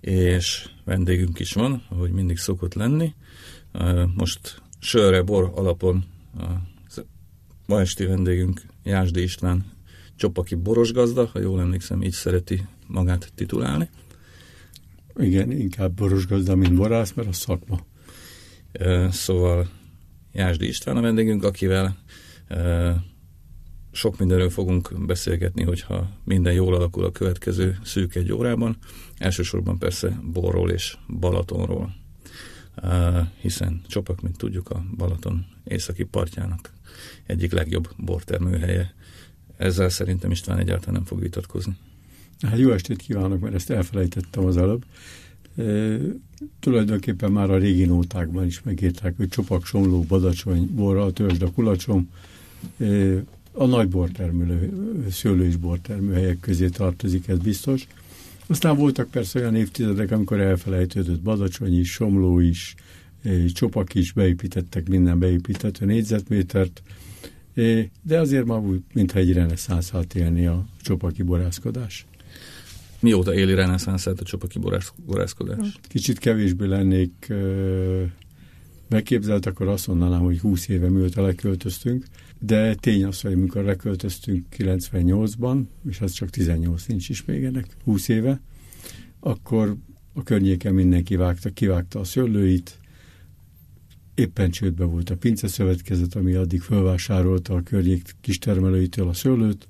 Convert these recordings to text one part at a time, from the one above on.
és vendégünk is van, ahogy mindig szokott lenni. Most sörre, bor alapon a ma esti vendégünk Jásdi István Csopaki boros gazda, ha jól emlékszem, így szereti magát titulálni. Igen, inkább boros gazda, mint borász, mert a szakma. Szóval Jásdi István a vendégünk, akivel sok mindenről fogunk beszélgetni, hogyha minden jól alakul a következő szűk egy órában. Elsősorban persze borról és Balatonról, hiszen Csopak, mint tudjuk, a Balaton északi partjának egyik legjobb bortermőhelye. Ezzel szerintem István egyáltalán nem fog vitatkozni. Hát jó estét kívánok, mert ezt elfelejtettem az előbb. E, tulajdonképpen már a régi nótákban is megírták, hogy Csopak, Somló, Badacsony, Borra, Törzsd, a Kulacsom, e, a nagy bortermelő, szőlő és bortermő helyek közé tartozik, ez biztos. Aztán voltak persze olyan évtizedek, amikor elfelejtődött Badacsony is, Somló is, Csopak is, beépítettek minden beépítető négyzetmétert, de azért már úgy, mintha egy reneszánszát élni a csopaki borászkodás. Mióta éli reneszánszát a csopaki borászkodás? Hát, kicsit kevésbé lennék beképzelt, akkor azt mondanám, hogy 20 éve mióta leköltöztünk, de tény az, hogy amikor leköltöztünk 98-ban, és az csak 18 nincs is még ennek 20 éve, akkor a környéken mindenki vágta, kivágta a szőlőit, éppen csődbe volt a Pince Szövetkezet, ami addig felvásárolta a környék kistermelőitől a szőlőt,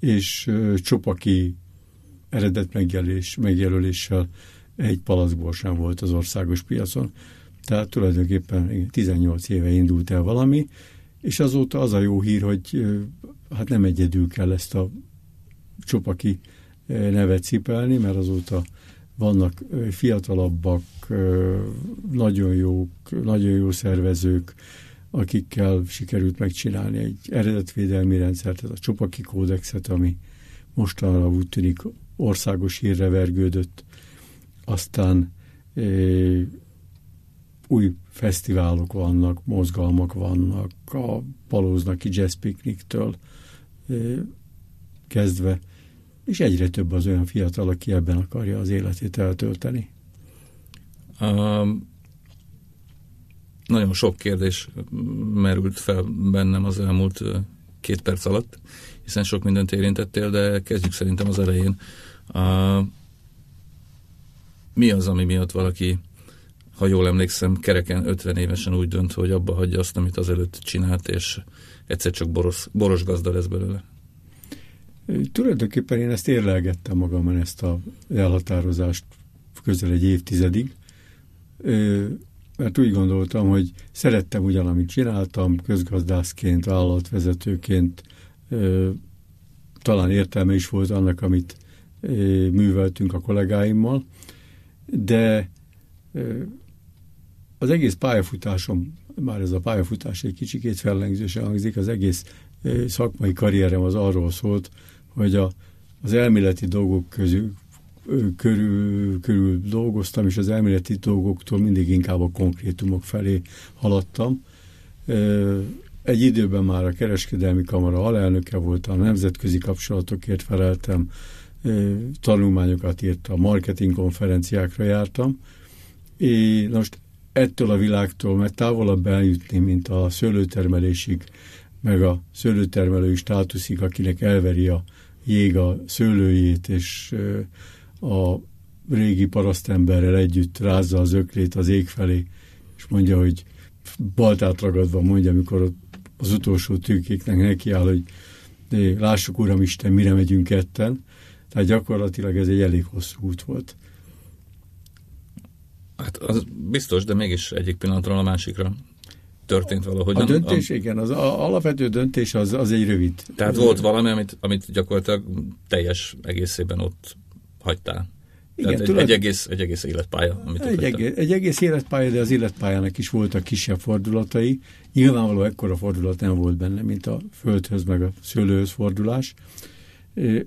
és Csopaki eredet megjelölés, megjelöléssel egy palackból sem volt az országos piacon. Tehát tulajdonképpen 18 éve indult el valami, és azóta az a jó hír, hogy hát nem egyedül kell ezt a Csopaki nevet cipelni, mert azóta vannak fiatalabbak, nagyon jók, nagyon jó szervezők, akikkel sikerült megcsinálni egy eredetvédelmi rendszert, ez a Csopaki kódexet, ami mostanra úgy tűnik országos hírre vergődött. Aztán új fesztiválok vannak, mozgalmak vannak, a Palóznaki Jazz Picnic-től e, kezdve és egyre több az olyan fiatal, aki ebben akarja az életét eltölteni. Um, nagyon sok kérdés merült fel bennem az elmúlt két perc alatt, hiszen sok mindent érintettél, de kezdjük szerintem az elején. Uh, mi az, ami miatt valaki, ha jól emlékszem, kereken 50 évesen úgy dönt, hogy abba hagyja azt, amit azelőtt csinált, és egyszer csak boros, boros gazda lesz belőle? Tulajdonképpen én ezt érlelgettem magamon, ezt a elhatározást közel egy évtizedig, mert úgy gondoltam, hogy szerettem ugyan, amit csináltam, közgazdászként, vállalatvezetőként, talán értelme is volt annak, amit műveltünk a kollégáimmal, de az egész pályafutásom, már ez a pályafutás egy kicsikét fellengzősen hangzik, az egész szakmai karrierem az arról szólt, hogy a, az elméleti dolgok közül körül, körül dolgoztam, és az elméleti dolgoktól mindig inkább a konkrétumok felé haladtam. Egy időben már a kereskedelmi kamara alelnöke voltam, nemzetközi kapcsolatokért feleltem, tanulmányokat írtam, marketing konferenciákra jártam, és most ettől a világtól, mert távolabb eljutni, mint a szőlőtermelésig, meg a szőlőtermelői státuszig, akinek elveri a jég a szőlőjét, és a régi parasztemberrel együtt rázza az öklét az ég felé, és mondja, hogy baltát ragadva mondja, amikor az utolsó tűkéknek nekiáll, hogy lássuk, Uram Isten, mire megyünk ketten. Tehát gyakorlatilag ez egy elég hosszú út volt. Hát az biztos, de mégis egyik pillanatról a másikra történt valahogy. A döntés, a... igen, az a, alapvető döntés az, az egy rövid. Tehát volt valami, amit, amit gyakorlatilag teljes egészében ott hagytál. Igen, egy, tulajdon... egy, egész, egy egész életpálya. Amit egy, egész, egy egész életpálya, de az életpályának is voltak kisebb fordulatai. Nyilvánvalóan ekkora fordulat nem volt benne, mint a földhöz meg a szőlőhöz fordulás.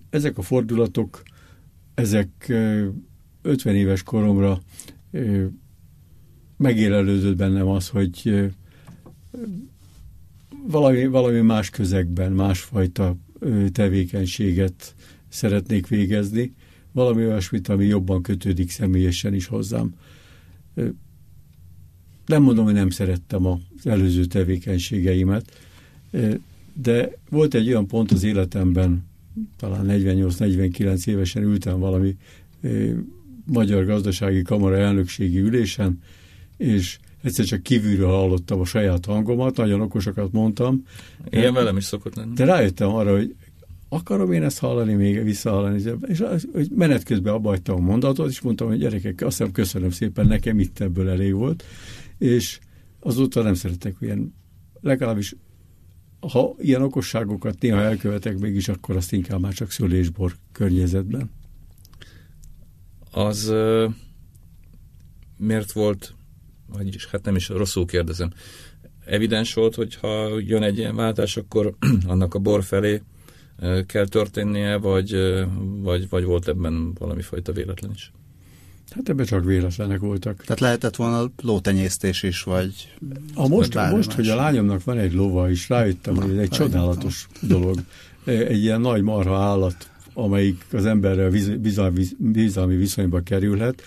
Ezek a fordulatok, ezek 50 éves koromra megélelődött bennem az, hogy valami, valami más közegben, másfajta tevékenységet szeretnék végezni, valami olyasmit, ami jobban kötődik személyesen is hozzám. Nem mondom, hogy nem szerettem az előző tevékenységeimet, de volt egy olyan pont az életemben, talán 48-49 évesen ültem valami Magyar Gazdasági Kamara elnökségi ülésen, és egyszer csak kívülről hallottam a saját hangomat, nagyon okosakat mondtam. Ilyen velem is szokott lenni. De rájöttem arra, hogy akarom én ezt hallani, még visszahallani, és hogy menet közben abba a mondatot, és mondtam, hogy gyerekek, azt hiszem köszönöm szépen, nekem itt ebből elég volt, és azóta nem szeretek ilyen, legalábbis ha ilyen okosságokat néha elkövetek mégis, akkor azt inkább már csak szülésbor környezetben. Az uh, miért volt, vagyis hát nem is rosszul kérdezem, evidens volt, hogy ha jön egy ilyen váltás, akkor annak a bor felé kell történnie, vagy, vagy, vagy volt ebben valami fajta véletlen is? Hát ebben csak véletlenek voltak. Tehát lehetett volna lótenyésztés is, vagy... A most, vagy most hogy a lányomnak van egy lova, és rájöttem, hogy ez egy csodálatos dolog. Egy ilyen nagy marha állat, amelyik az emberrel bizalmi, viszonyba kerülhet.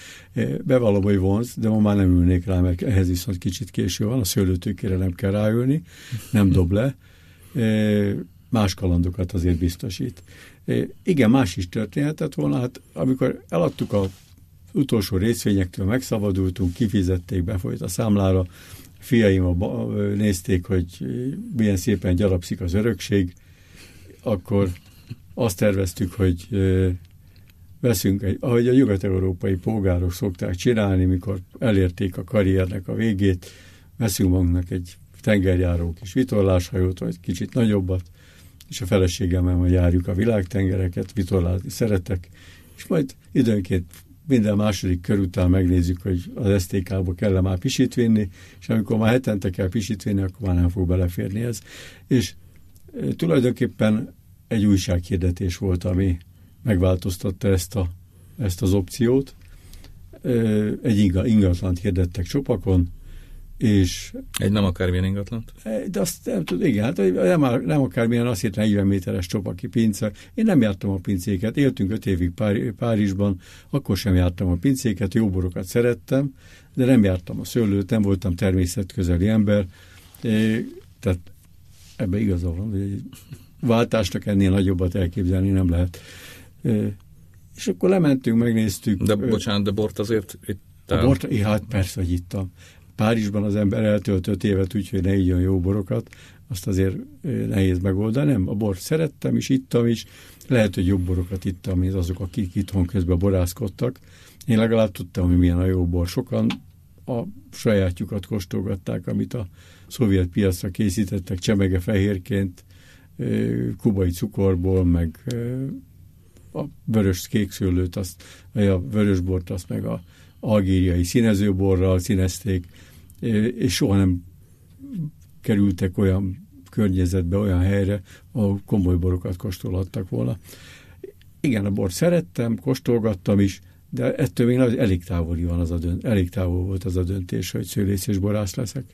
Bevallom, hogy vonz, de ma már nem ülnék rá, mert ehhez viszont kicsit késő van, a szőlőtőkére nem kell ráülni, nem dob le más kalandokat azért biztosít. Igen, más is történhetett volna, hát amikor eladtuk a utolsó részvényektől, megszabadultunk, kifizették, befolyt a számlára, fiaim nézték, hogy milyen szépen gyarapszik az örökség, akkor azt terveztük, hogy veszünk, egy, ahogy a nyugat-európai polgárok szokták csinálni, mikor elérték a karriernek a végét, veszünk magunknak egy tengerjáró kis vitorláshajót, vagy kicsit nagyobbat, és a feleségemmel majd járjuk a világtengereket, vitorlázni szeretek, és majd időnként minden második kör után megnézzük, hogy az STK-ba kell-e már pisit vinni, és amikor már hetente kell pisit vinni, akkor már nem fog beleférni ez. És tulajdonképpen egy újsághirdetés volt, ami megváltoztatta ezt, a, ezt az opciót. Egy ingatlant hirdettek csopakon, és... Egy nem akármilyen ingatlant? De azt nem tud, igen, hát nem, nem akármilyen, azt hitt 40 méteres csopaki pince. Én nem jártam a pincéket, éltünk öt évig Pár, Párizsban, akkor sem jártam a pincéket, jó borokat szerettem, de nem jártam a szőlőt, nem voltam természetközeli ember, tehát ebbe igaza van, hogy egy váltásnak ennél nagyobbat elképzelni nem lehet. É, és akkor lementünk, megnéztük. De bocsánat, de bort azért itt a bort, hát persze, hogy ittam. Párizsban az ember eltöltött évet úgy, hogy ne igyon jó borokat, azt azért nehéz megoldani. Nem, a bort szerettem is, ittam is, lehet, hogy jobb borokat ittam, mint azok, akik itthon közben borászkodtak. Én legalább tudtam, hogy milyen a jó bor. Sokan a sajátjukat kóstolgatták, amit a szovjet piacra készítettek csemege fehérként, kubai cukorból, meg a vörös kékszőlőt, azt, vagy a vörösbort, azt meg a algériai színezőborral színezték, és soha nem kerültek olyan környezetbe, olyan helyre, ahol komoly borokat kóstolhattak volna. Igen, a bort szerettem, kóstolgattam is, de ettől még elég távoli van az a dönt, elég távol volt az a döntés, hogy szőlész és borász leszek.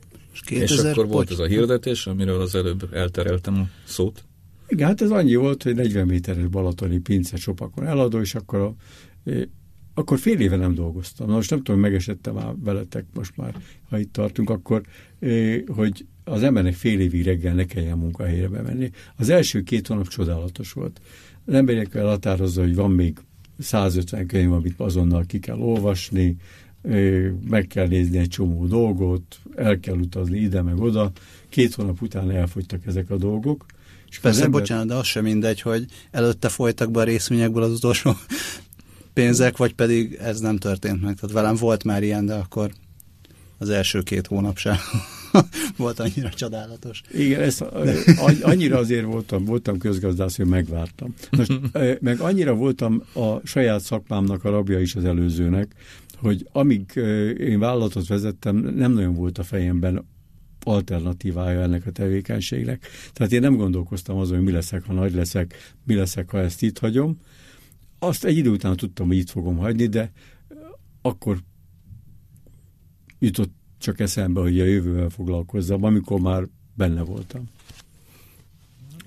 És, és akkor volt ez a hirdetés, amiről az előbb eltereltem a szót? Igen, hát ez annyi volt, hogy 40 méteres balatoni pince csopakon eladó, és akkor a, akkor fél éve nem dolgoztam. Na most nem tudom, megesette már veletek most már, ha itt tartunk, akkor, hogy az embernek fél évig reggel ne kelljen munkahelyre bemenni. Az első két hónap csodálatos volt. Az emberek határozza, hogy van még 150 könyv, amit azonnal ki kell olvasni, meg kell nézni egy csomó dolgot, el kell utazni ide meg oda. Két hónap után elfogytak ezek a dolgok. És Persze, ember... bocsánat, de az sem mindegy, hogy előtte folytak be a részvényekből az utolsó pénzek, vagy pedig ez nem történt meg. Tehát velem volt már ilyen, de akkor az első két hónap sem. volt annyira csodálatos. Igen, ezt, annyira azért voltam, voltam közgazdász, hogy megvártam. Most, meg annyira voltam a saját szakmámnak a rabja is az előzőnek, hogy amíg én vállalatot vezettem, nem nagyon volt a fejemben alternatívája ennek a tevékenységnek. Tehát én nem gondolkoztam azon, hogy mi leszek, ha nagy leszek, mi leszek, ha ezt itt hagyom. Azt egy idő után tudtam, hogy itt fogom hagyni, de akkor jutott csak eszembe, hogy a jövővel foglalkozzam, amikor már benne voltam.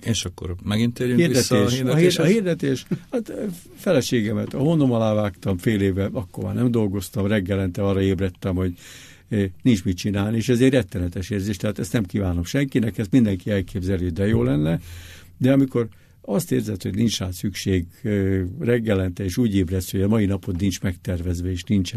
És akkor megint térjünk hirdetés, vissza a hirdetéshez? A hirdetés, hát feleségemet a honom alá vágtam fél éve, akkor már nem dolgoztam, reggelente arra ébredtem, hogy nincs mit csinálni, és ez egy rettenetes érzés, tehát ezt nem kívánom senkinek, ezt mindenki elképzeli, de jó lenne, de amikor azt érzed, hogy nincs rá szükség reggelente, és úgy ébredsz, hogy a mai napod nincs megtervezve, és nincs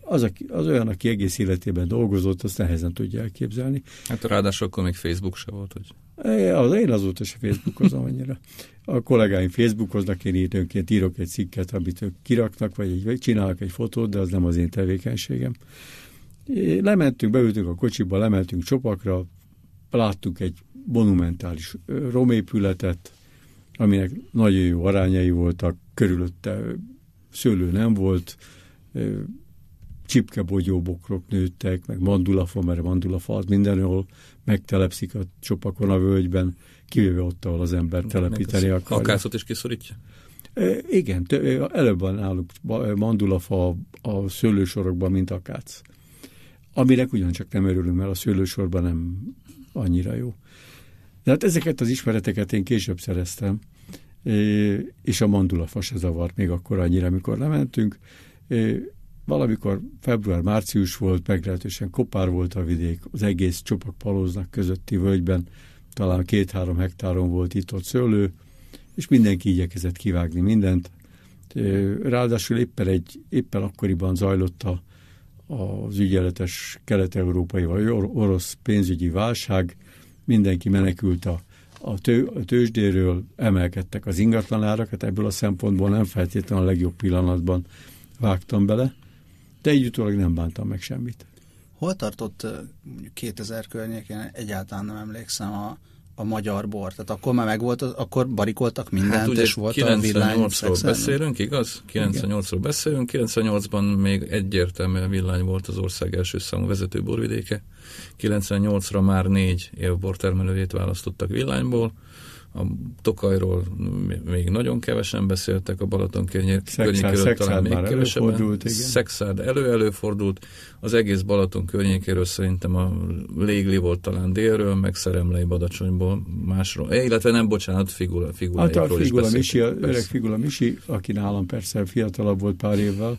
az, aki, az olyan, aki egész életében dolgozott, azt nehezen tudja elképzelni. Hát ráadásul akkor még Facebook se volt, hogy... Az, én azóta se Facebookozom annyira. A kollégáim Facebookoznak, én időnként írok egy cikket, amit ők kiraknak, vagy, egy, vagy csinálok egy fotót, de az nem az én tevékenységem. Lementünk, beültünk a kocsiba, lementünk Csopakra, láttuk egy monumentális romépületet, aminek nagyon jó arányai voltak, körülötte szőlő nem volt, csipkebogyóbokrok nőttek, meg mandulafa, mert mandulafa az mindenhol megtelepszik a csopakon a völgyben, kivéve ott, ahol az ember telepíteni akar. Akászot is kiszorítja? E, igen, előbb van náluk mandulafa a szőlősorokban, mint akác. Aminek ugyancsak nem örülünk, mert a szőlősorban nem annyira jó. De hát ezeket az ismereteket én később szereztem, és a mandulafa se zavart még akkor annyira, amikor lementünk Valamikor február-március volt, meglehetősen kopár volt a vidék, az egész csupak palóznak közötti völgyben, talán két-három hektáron volt itt-ott szőlő, és mindenki igyekezett kivágni mindent. Ráadásul éppen, egy, éppen akkoriban zajlott a, az ügyeletes kelet-európai vagy orosz pénzügyi válság, mindenki menekült a, a, tő, a tőzsdéről, emelkedtek az ingatlanárak, hát ebből a szempontból nem feltétlenül a legjobb pillanatban vágtam bele, de így utólag nem bántam meg semmit. Hol tartott mondjuk 2000 környékén, egyáltalán nem emlékszem a, a magyar bor. Tehát akkor már megvolt, akkor barikoltak mindent, hát ugye és volt a villány. ról beszélünk, igaz? 98-ról beszélünk. 98-ban még egyértelműen villány volt az ország első számú vezető borvidéke. 98-ra már négy évbortermelőjét választottak villányból a Tokajról még nagyon kevesen beszéltek, a Balaton környékéről talán még kevesebben. Szexárd elő-előfordult, az egész Balaton környékéről szerintem a Légli volt talán délről, meg Szeremlei Badacsonyból másról, eh, illetve nem, bocsánat, Figula, Figula hát a Figula Misi, a öreg Figula Misi, aki nálam persze fiatalabb volt pár évvel,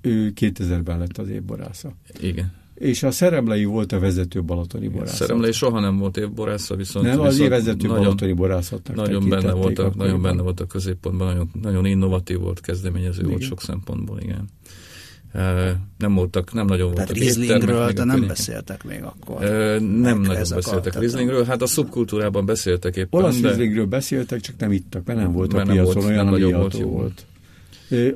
ő 2000-ben lett az évborásza. Igen és a Szeremlei volt a vezető balatoni borászat. Szeremlei soha nem volt évborásza, viszont... Nem, az vezető nagyon, balatoni borászatnak nagyon benne, volt a, nagyon benne volt a középpontban, nagyon, nagyon innovatív volt, kezdeményező igen. volt sok szempontból, igen. Nem voltak, nem nagyon voltak Rieslingről, de nem beszéltek még akkor. Nem nagyon beszéltek Rieslingről, hát a szubkultúrában beszéltek éppen. Olasz. Rieslingről beszéltek, csak nem ittak, mert nem volt mert a piacon olyan, nem ami volt, volt.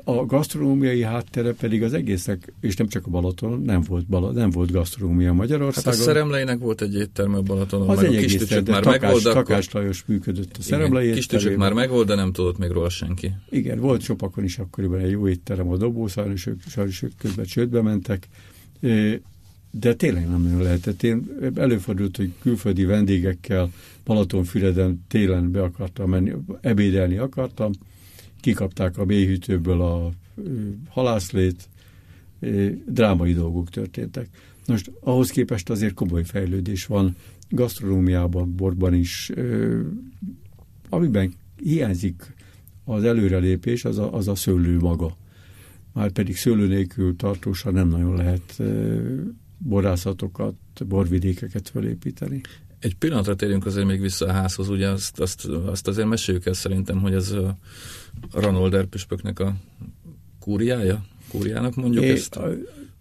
A gasztronómiai háttere pedig az egésznek, és nem csak a Balaton, nem volt, bala, nem volt gasztronómia Magyarországon. Hát a Szeremleinek volt egy étterme a Balatonon, az meg egy a kis már takás, megold, Takás Lajos működött a Szeremlei Kis már megold, de nem tudott még róla senki. Igen, volt Csopakon is akkoriban egy jó étterem a dobó, sajnos ők, sajnos ők közben csődbe mentek, de tényleg nem nagyon lehetett. Én előfordult, hogy külföldi vendégekkel Balatonfüreden télen be akartam menni, ebédelni akartam, kikapták a mélyhűtőből a halászlét, drámai dolgok történtek. Most ahhoz képest azért komoly fejlődés van gasztronómiában, borban is, amiben hiányzik az előrelépés, az a, az a szőlő maga. Már pedig szőlő nélkül tartósan nem nagyon lehet borászatokat, borvidékeket felépíteni. Egy pillanatra térjünk azért még vissza a házhoz, ugye azt, azt, azt azért meséljük el szerintem, hogy ez a Ranolder püspöknek a kúriája? Kúriának mondjuk é, ezt? A,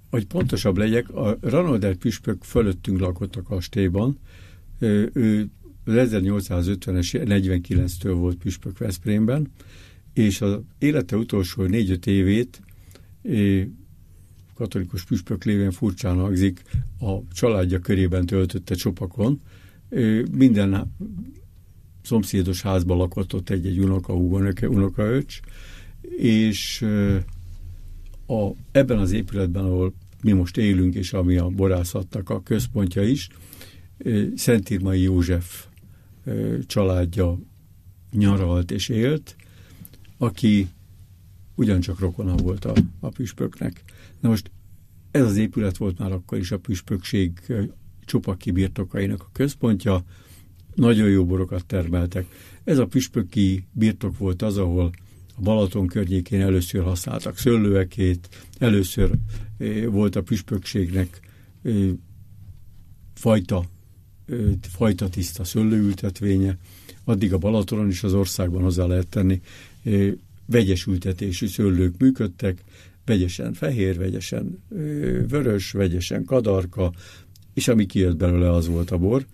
hogy pontosabb legyek, a Ranolder püspök fölöttünk lakott a kastélyban, ő, ő 1850-es 49-től volt püspök Veszprémben, és az élete utolsó négy-öt évét katolikus püspök lévén furcsán hangzik, a családja körében töltötte csopakon. Minden szomszédos házban lakott ott egy-egy unokahúg, unokaöcs, és a, ebben az épületben, ahol mi most élünk, és ami a borászatnak a központja is, Szentírmai József családja nyaralt és élt, aki ugyancsak rokona volt a, a püspöknek. Na most ez az épület volt már akkor is a püspökség csupaki birtokainak a központja, nagyon jó borokat termeltek. Ez a püspöki birtok volt az, ahol a Balaton környékén először használtak szőlőekét, először volt a püspökségnek fajta, fajta tiszta szőlőültetvénye, addig a Balatonon is az országban hozzá lehet tenni vegyes ültetésű szőlők működtek, vegyesen fehér, vegyesen vörös, vegyesen kadarka, és ami kijött belőle, az volt a bor.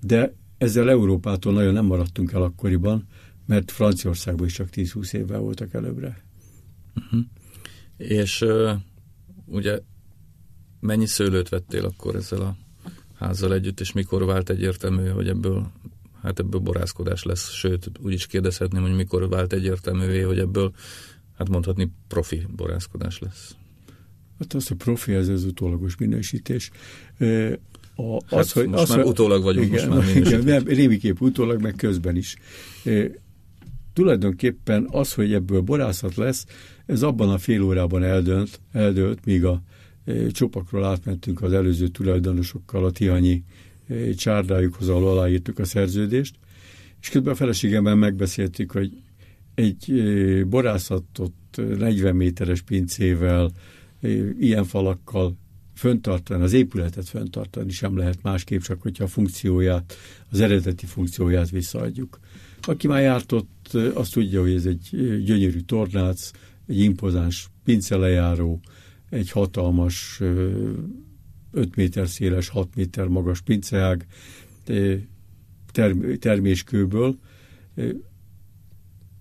De ezzel Európától nagyon nem maradtunk el akkoriban, mert Franciaországban is csak 10-20 évvel voltak előbbre. Uh-huh. És uh, ugye mennyi szőlőt vettél akkor ezzel a házzal együtt, és mikor vált egyértelmű, hogy ebből hát ebből borászkodás lesz, sőt, úgy is kérdezhetném, hogy mikor vált egyértelművé, hogy ebből, hát mondhatni, profi borászkodás lesz. Hát az, a profi, ez az utólagos minősítés. A, hát az, hogy, most az, már utólag vagyunk, igen, most már igen, nem, rémiképp utólag, meg közben is. E, tulajdonképpen az, hogy ebből borászat lesz, ez abban a fél órában eldönt, eldölt, míg a e, csopakról átmentünk az előző tulajdonosokkal a Tihanyi csárdájukhoz, ahol aláírtuk a szerződést, és közben a feleségemmel megbeszéltük, hogy egy borászatot 40 méteres pincével, ilyen falakkal föntartani, az épületet föntartani sem lehet másképp, csak hogyha a funkcióját, az eredeti funkcióját visszaadjuk. Aki már járt ott, azt tudja, hogy ez egy gyönyörű tornác, egy impozáns pincelejáró, egy hatalmas 5 méter széles, 6 méter magas pinceág terméskőből.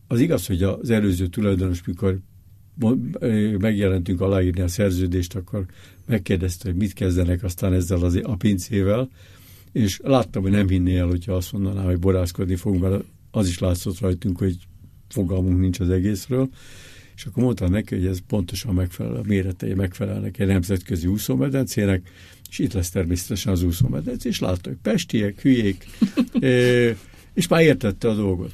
Az igaz, hogy az előző tulajdonos, mikor megjelentünk aláírni a szerződést, akkor megkérdezte, hogy mit kezdenek aztán ezzel az, a pincével, és láttam, hogy nem hinné el, hogyha azt mondaná, hogy borászkodni fogunk, mert az is látszott rajtunk, hogy fogalmunk nincs az egészről. És akkor mondtam neki, hogy ez pontosan megfelel, a méretei megfelelnek egy nemzetközi úszómedencének, és itt lesz természetesen az úszómedence, és látta, hogy pestiek, hülyék, és már értette a dolgot.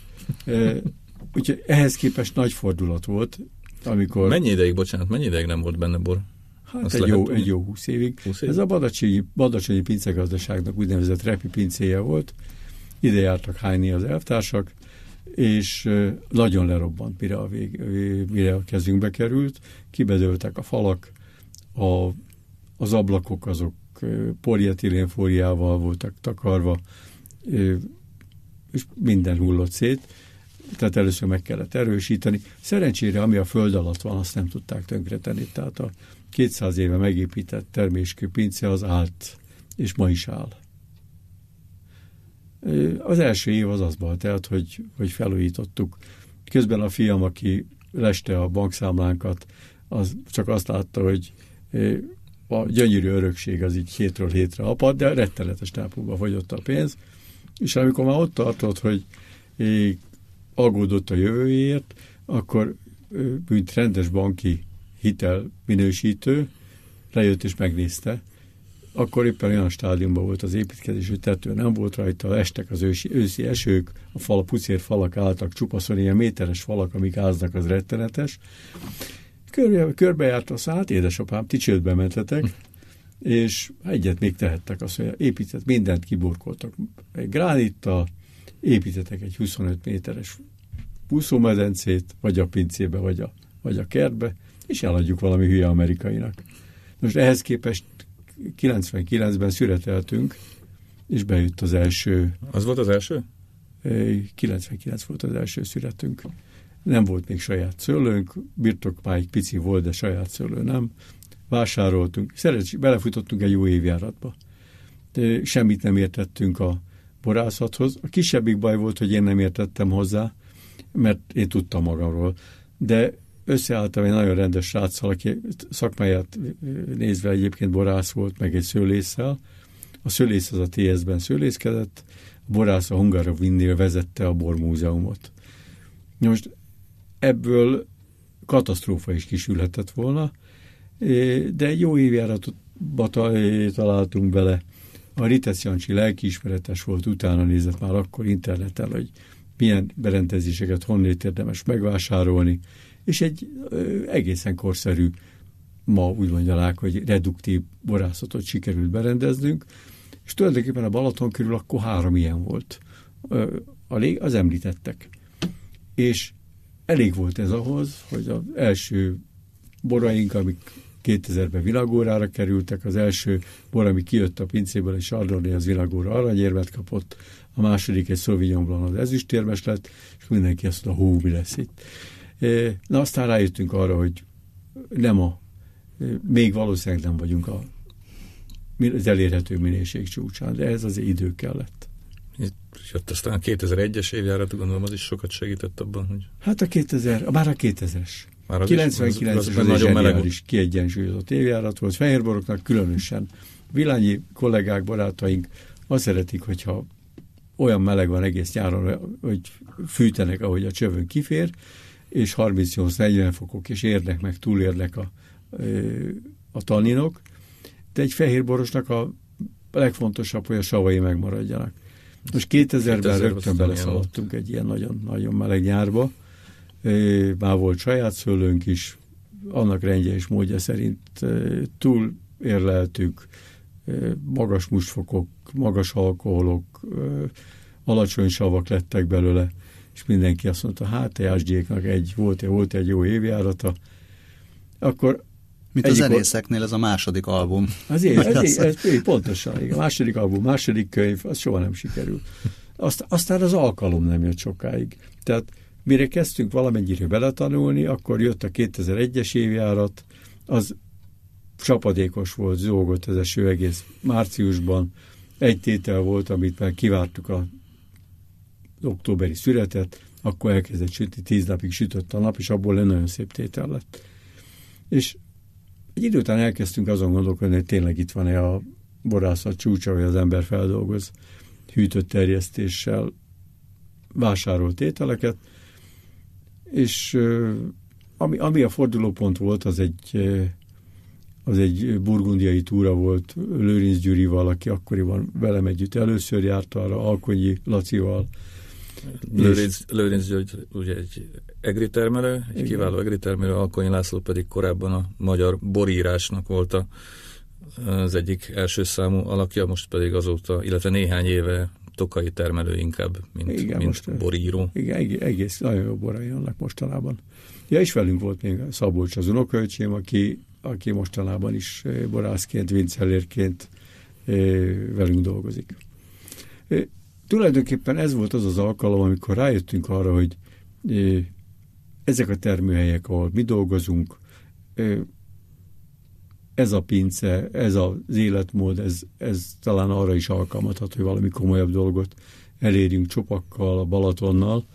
Úgyhogy ehhez képest nagy fordulat volt, amikor... Mennyi ideig, bocsánat, mennyi ideig nem volt benne bor? Hát egy jó, egy jó húsz évig. 20 év? Ez a Badacsonyi, Badacsonyi pincegazdaságnak úgynevezett repi pincéje volt. Ide jártak hányni az elvtársak, és nagyon lerobbant, mire a, vég, mire a kezünkbe került. Kibedöltek a falak, a, az ablakok azok polietilénfóliával voltak takarva, és minden hullott szét. Tehát először meg kellett erősíteni. Szerencsére, ami a föld alatt van, azt nem tudták tönkretenni. Tehát a 200 éve megépített terméskő pince az állt, és ma is áll. Az első év az azban telt, hogy, hogy felújítottuk. Közben a fiam, aki leste a bankszámlánkat, az csak azt látta, hogy a gyönyörű örökség az így hétről hétre apad, de rettenetes tápúba fogyott a pénz, és amikor már ott tartott, hogy aggódott a jövőjét, akkor mint rendes banki hitel minősítő, lejött és megnézte, akkor éppen olyan stádiumban volt az építkezés, hogy tető nem volt rajta, estek az ősi, őszi esők, a fal, pucér falak álltak csupaszon, ilyen méteres falak, amik áznak, az rettenetes. Körbe, körbejárt a szállt, édesapám, ti csődbe mentetek, és egyet még tehettek, azt mondja, épített, mindent kiburkoltak. Egy gránittal építettek egy 25 méteres úszómedencét, vagy a pincébe, vagy a, vagy a kertbe, és eladjuk valami hülye amerikainak. Most ehhez képest 99-ben születeltünk, és bejött az első. Az volt az első? 99 volt az első születünk. Nem volt még saját szőlőnk, birtokmáig pici volt, de saját szőlő nem. Vásároltunk, szerencs, belefutottunk egy jó évjáratba. De semmit nem értettünk a borászathoz. A kisebbik baj volt, hogy én nem értettem hozzá, mert én tudtam magamról. De összeálltam egy nagyon rendes sráccal, aki szakmáját nézve egyébként borász volt, meg egy szőlésszel. A szőlész az a TS-ben szőlészkedett, a borász a Hungarovinnél vezette a bormúzeumot. Most ebből katasztrófa is kisülhetett volna, de egy jó évjáratba találtunk bele. A Ritesz Jancsi lelkiismeretes volt, utána nézett már akkor interneten, hogy milyen berendezéseket honnét érdemes megvásárolni, és egy egészen korszerű, ma úgy mondják, hogy reduktív borászatot sikerült berendeznünk, és tulajdonképpen a Balaton körül akkor három ilyen volt. Ö, az említettek. És elég volt ez ahhoz, hogy az első boraink, amik 2000-ben világórára kerültek, az első bor, ami kijött a pincéből, és Chardonnay az világóra aranyérmet kapott, a második egy Sauvignon Blanc az ezüstérmes lett, és mindenki azt mondta, hú, mi lesz itt. E, na aztán rájöttünk arra, hogy nem a, e, még valószínűleg nem vagyunk a, az elérhető minőség csúcsán, de ez az idő kellett. Jött aztán a 2001-es évjárat, gondolom az is sokat segített abban, hogy... Hát a 2000, már a 2000-es. Már az 99 is, az, az, az nagyon meleg is kiegyensúlyozott évjárat volt. Fehérboroknak különösen. Vilányi kollégák, barátaink azt szeretik, hogyha olyan meleg van egész nyáron, hogy fűtenek, ahogy a csövön kifér, és 38-40 fokok, és érnek meg, túlérnek a, a taninok, de egy fehérborosnak a legfontosabb, hogy a savai megmaradjanak. Most 2000-ben rögtön beleszaladtunk egy ilyen nagyon, nagyon meleg nyárba, már volt saját szőlőnk is, annak rendje és módja szerint túl érleltük, magas musfokok, magas alkoholok, alacsony savak lettek belőle, és mindenki azt mondta, hát ESG-knak egy, volt, volt egy jó évjárata, akkor mint a zenészeknél ez a második album. Az én, ez, ez, ez, pontosan, igen. Második album, második könyv, az soha nem sikerül. Azt, aztán az alkalom nem jött sokáig. Tehát mire kezdtünk valamennyire beletanulni, akkor jött a 2001-es évjárat, az csapadékos volt, zógott az eső egész márciusban. Egy tétel volt, amit már kivártuk a októberi szüretet, akkor elkezdett sütni, tíz napig sütött a nap, és abból egy nagyon szép tétel lett. És egy idő után elkezdtünk azon gondolkodni, hogy tényleg itt van-e a borászat csúcsa, hogy az ember feldolgoz hűtött terjesztéssel vásárolt ételeket, és ami, ami a fordulópont volt, az egy az egy burgundiai túra volt Lőrinc Gyurival, aki akkoriban velem együtt először járt arra, Alkonyi Lacival. Lőrinc, Lőrinc György ugye egy egri termelő, egy Igen. kiváló egri termelő, Alkonyi László pedig korábban a magyar borírásnak volt a, az egyik első számú alakja, most pedig azóta, illetve néhány éve tokai termelő inkább, mint, igen, mint most, boríró. Igen, egész nagyon jó borai annak mostanában. Ja, és velünk volt még Szabolcs az unokölcsém, aki aki mostanában is eh, borászként, vincellérként eh, velünk dolgozik. Eh, tulajdonképpen ez volt az az alkalom, amikor rájöttünk arra, hogy ezek a termőhelyek, ahol mi dolgozunk, ez a pince, ez az életmód, ez, ez talán arra is alkalmathat, hogy valami komolyabb dolgot elérjünk csopakkal, a Balatonnal.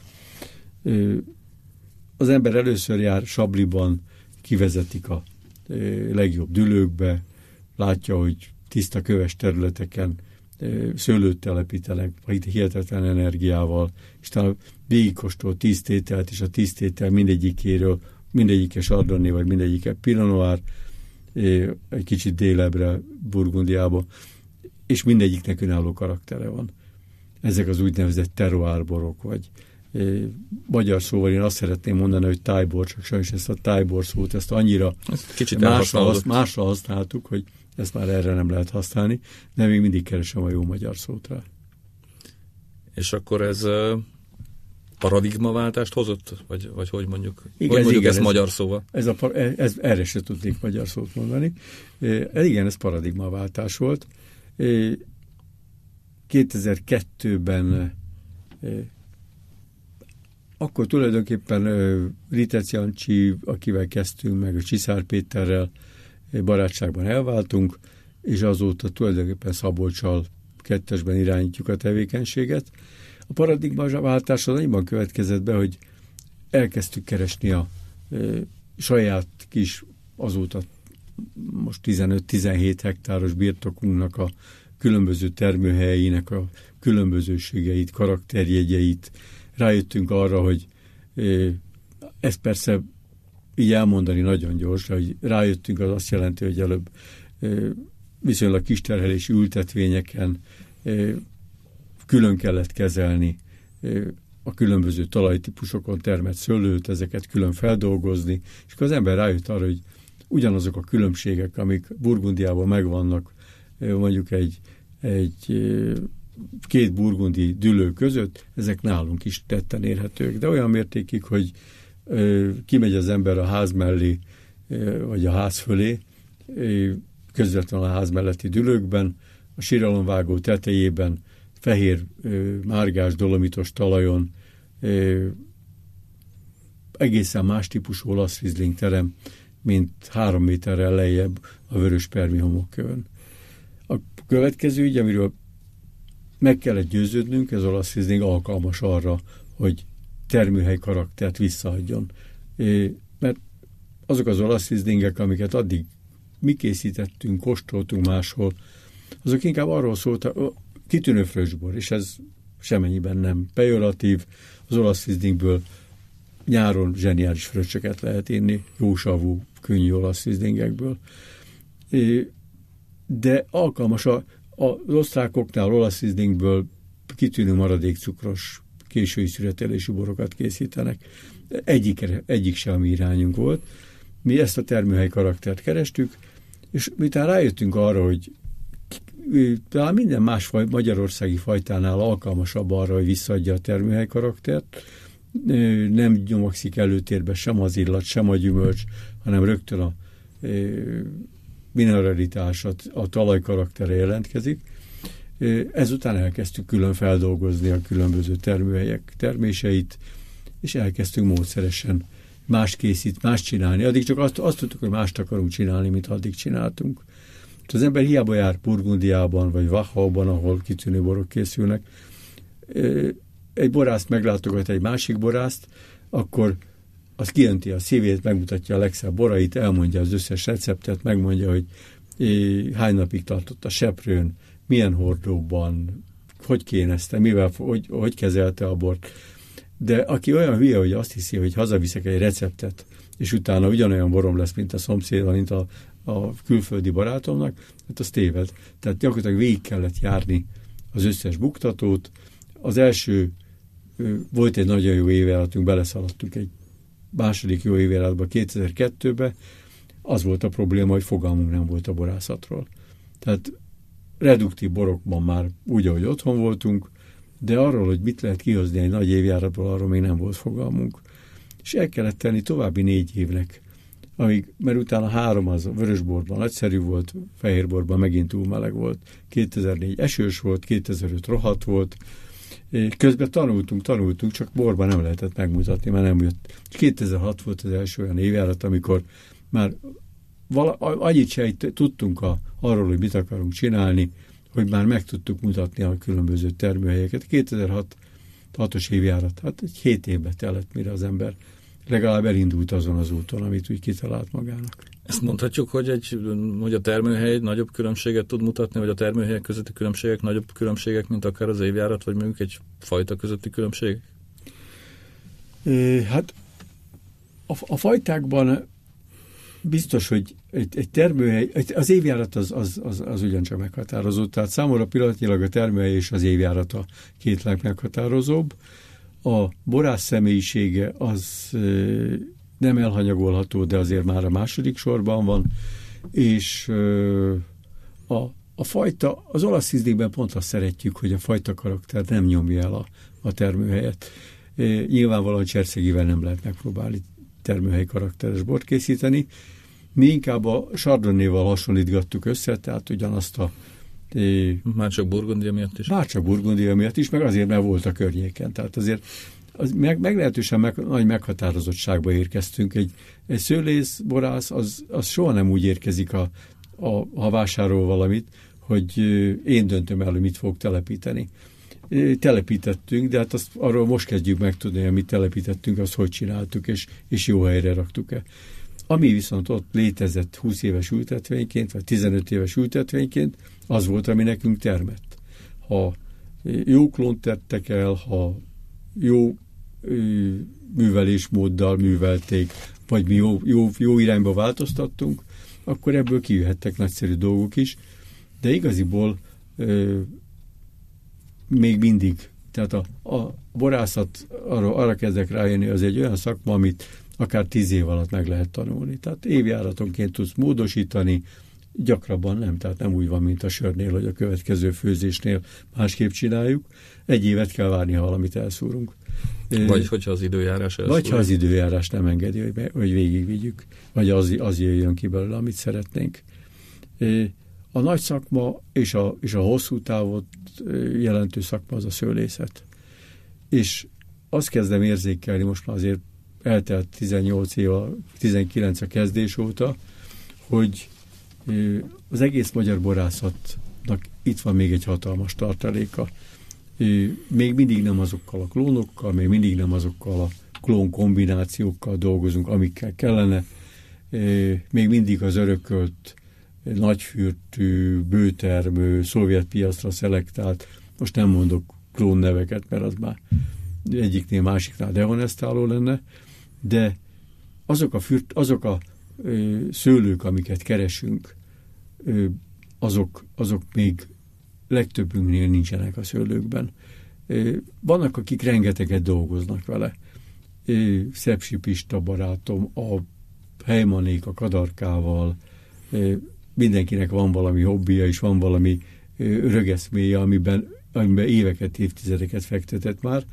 Az ember először jár Sabliban, kivezetik a legjobb dülőkbe, látja, hogy tiszta köves területeken szőlőt telepítenek, hihetetlen energiával, és talán végigkóstol tíz tételt, és a tíz tétel mindegyikéről, mindegyike Chardonnay, vagy mindegyike Pinot Noir, egy kicsit délebre, Burgundiába, és mindegyiknek önálló karaktere van. Ezek az úgynevezett terroárborok, vagy magyar szóval én azt szeretném mondani, hogy tájbor, csak sajnos ezt a tájbor szót, ezt annyira Kicsit másra, másra használtuk, hogy ezt már erre nem lehet használni, de még mindig keresem a jó magyar szót rá. És akkor ez paradigmaváltást hozott? Vagy, vagy hogy mondjuk? Igen, hogy mondjuk igen, ezt ez, magyar szóval? Ez, a, ez, erre se tudnék magyar szót mondani. E, igen, ez paradigmaváltás volt. E, 2002-ben e, akkor tulajdonképpen Ritec Jancsi, akivel kezdtünk, meg a Csiszár Péterrel barátságban elváltunk, és azóta tulajdonképpen Szabolcsal kettesben irányítjuk a tevékenységet. A paradigmaváltás az annyiban következett be, hogy elkezdtük keresni a saját kis azóta most 15-17 hektáros birtokunknak a különböző termőhelyeinek a különbözőségeit, karakterjegyeit. Rájöttünk arra, hogy ez persze így elmondani nagyon gyors, hogy rájöttünk, az azt jelenti, hogy előbb viszonylag kis terhelési ültetvényeken külön kellett kezelni a különböző talajtípusokon termett szőlőt, ezeket külön feldolgozni, és akkor az ember rájött arra, hogy ugyanazok a különbségek, amik Burgundiában megvannak, mondjuk egy, egy két burgundi dülő között, ezek nálunk is tetten érhetők, de olyan mértékig, hogy kimegy az ember a ház mellé, vagy a ház fölé, közvetlenül a ház melletti dülőkben, a síralomvágó tetejében, fehér, márgás, dolomitos talajon, egészen más típusú olasz rizling terem, mint három méterrel lejjebb a vörös permi homokkövön. A következő ügy, amiről meg kellett győződnünk, ez olasz rizling alkalmas arra, hogy termőhely karaktert visszaadjon. Mert azok az olasz rizlingek, amiket addig mi készítettünk, kóstoltunk máshol, azok inkább arról szóltak, kitűnő frösbor, és ez semennyiben nem pejoratív. Az olasz rizlingből nyáron zseniális fröccsöket lehet inni, jósavú, könnyű olasz rizlingekből. De alkalmas a, az osztrákoknál olasz rizlingből kitűnő maradékcukros késői szüretelésű borokat készítenek. Egyik, egyik sem mi irányunk volt. Mi ezt a termőhely karaktert kerestük, és miután rájöttünk arra, hogy talán minden más faj, magyarországi fajtánál alkalmasabb arra, hogy visszaadja a termőhely karaktert, nem nyomogszik előtérbe sem az illat, sem a gyümölcs, hanem rögtön a mineralitás, a, talaj karaktere jelentkezik. Ezután elkezdtük külön feldolgozni a különböző termőhelyek terméseit, és elkezdtünk módszeresen más készít, más csinálni. Addig csak azt, azt tudtuk, hogy mást akarunk csinálni, mint addig csináltunk. Az ember hiába jár Burgundiában, vagy Wachauban, ahol kitűnő borok készülnek. Egy borászt meglátogat egy másik borászt, akkor az kiönti a szívét, megmutatja a legszebb borait, elmondja az összes receptet, megmondja, hogy hány napig tartott a seprőn, milyen hordóban, hogy kénezte, mivel, hogy, hogy kezelte a bort. De aki olyan hülye, hogy azt hiszi, hogy hazaviszek egy receptet, és utána ugyanolyan borom lesz, mint a szomszéd, mint a, a külföldi barátomnak, hát az téved. Tehát gyakorlatilag végig kellett járni az összes buktatót. Az első volt egy nagyon jó évállatunk, beleszaladtunk egy második jó évjáratba 2002-be, az volt a probléma, hogy fogalmunk nem volt a borászatról. Tehát reduktív borokban már úgy, ahogy otthon voltunk, de arról, hogy mit lehet kihozni egy nagy évjáratból, arról még nem volt fogalmunk. És el kellett tenni további négy évnek, amíg, mert utána három az vörösborban nagyszerű volt, fehérborban megint túl meleg volt, 2004 esős volt, 2005 rohadt volt, Közben tanultunk, tanultunk, csak borban nem lehetett megmutatni, mert nem jött. 2006 volt az első olyan évjárat, amikor már vala, annyit se tudtunk a, arról, hogy mit akarunk csinálni, hogy már meg tudtuk mutatni a különböző termőhelyeket. 2006 hatos évjárat, hát egy hét évbe tellett, mire az ember legalább elindult azon az úton, amit úgy kitalált magának. Ezt mondhatjuk, hogy, egy, hogy a termőhely nagyobb különbséget tud mutatni, vagy a termőhelyek közötti különbségek nagyobb különbségek, mint akár az évjárat, vagy mondjuk egy fajta közötti különbség? Hát a, a fajtákban biztos, hogy egy, egy termőhely, egy, az évjárat az, az, az, az ugyancsak meghatározó. Tehát számomra pillanatnyilag a termőhely és az évjárat a két legmeghatározóbb. A borász személyisége az nem elhanyagolható, de azért már a második sorban van, és a, a fajta, az olasz ízlékben pont azt szeretjük, hogy a fajta karakter nem nyomja el a, a termőhelyet. Nyilvánvalóan cserszegivel nem lehet megpróbálni termőhely karakteres bort készíteni. Mi inkább a Chardonnay-val hasonlítgattuk össze, tehát ugyanazt a már csak Burgundia miatt is? Már csak Burgundia miatt is, meg azért, mert volt a környéken. Tehát azért az meg, meglehetősen meg, nagy meghatározottságba érkeztünk. Egy, egy szőlész, borász, az, az soha nem úgy érkezik, a, a, ha vásárol valamit, hogy én döntöm el, hogy mit fog telepíteni. Telepítettünk, de hát azt, arról most kezdjük megtudni, hogy mit telepítettünk, azt hogy csináltuk, és, és jó helyre raktuk-e. Ami viszont ott létezett 20 éves ültetvényként, vagy 15 éves ültetvényként, az volt, ami nekünk termett. Ha jó klónt tettek el, ha jó művelésmóddal művelték, vagy mi jó, jó, jó irányba változtattunk, akkor ebből kijöhettek nagyszerű dolgok is, de igaziból ö, még mindig, tehát a, a borászat, arra, arra kezdek rájönni, az egy olyan szakma, amit akár tíz év alatt meg lehet tanulni. Tehát évjáratonként tudsz módosítani, gyakrabban nem, tehát nem úgy van, mint a sörnél, hogy a következő főzésnél másképp csináljuk. Egy évet kell várni, ha valamit elszúrunk. Vagy hogyha az időjárás elszúrunk. Vagy ha az időjárás nem engedi, hogy, hogy végigvigyük, vagy az, az jöjjön ki belőle, amit szeretnénk. A nagy szakma és a, és a hosszú távot jelentő szakma az a szőlészet. És azt kezdem érzékelni, most már azért eltelt 18 év, 19 a kezdés óta, hogy az egész magyar borászatnak itt van még egy hatalmas tartaléka. Még mindig nem azokkal a klónokkal, még mindig nem azokkal a klón kombinációkkal dolgozunk, amikkel kellene. Még mindig az örökölt nagyfürtű, bőtermő, szovjet piacra szelektált, most nem mondok klón neveket, mert az már egyiknél másiknál dehonestáló lenne, de azok a, fürt, azok a szőlők, amiket keresünk, azok, azok még legtöbbünknél nincsenek a szőlőkben. Vannak, akik rengeteget dolgoznak vele. Szepsi Pista barátom, a Helymanék a kadarkával, mindenkinek van valami hobbija, és van valami rögeszméje, amiben, amiben éveket, évtizedeket fektetett már,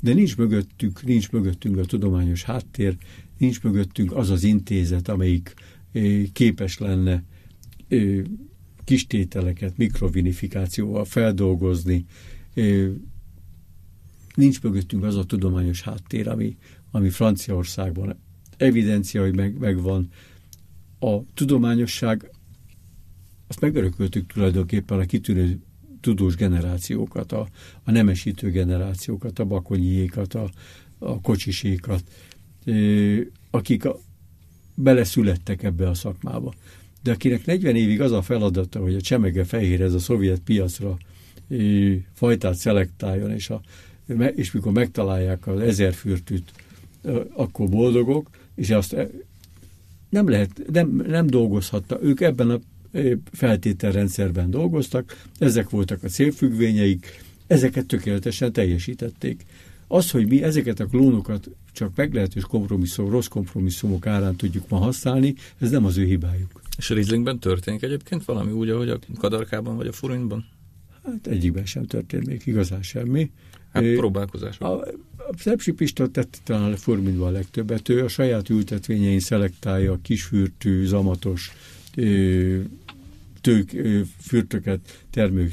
de nincs mögöttük, nincs mögöttünk a tudományos háttér, nincs mögöttünk az az intézet, amelyik képes lenne kistételeket mikrovinifikációval feldolgozni, nincs mögöttünk az a tudományos háttér, ami, ami Franciaországban evidencia, hogy meg, megvan. A tudományosság, azt megörököltük tulajdonképpen a kitűnő tudós generációkat, a, a nemesítő generációkat, a bakonyiékat, a, a kocsisékat, akik a, beleszülettek ebbe a szakmába. De akinek 40 évig az a feladata, hogy a csemege fehér ez a szovjet piacra fajtát szelektáljon, és, a, és mikor megtalálják az ezerfürtűt, akkor boldogok, és azt nem lehet, nem, nem dolgozhatta. Ők ebben a feltételrendszerben dolgoztak, ezek voltak a célfüggvényeik, ezeket tökéletesen teljesítették. Az, hogy mi ezeket a klónokat csak meglehetős kompromisszum, rossz kompromisszumok árán tudjuk ma használni, ez nem az ő hibájuk. És a Rieslingben történik egyébként valami úgy, ahogy a kadarkában vagy a furintban? Hát egyikben sem történt még igazán semmi. Hát próbálkozás. A, a Szepsi Pista tett talán a Furmintban a legtöbbet. Ő a saját ültetvényein szelektálja a kisfürtű, zamatos tők, fürtöket, termő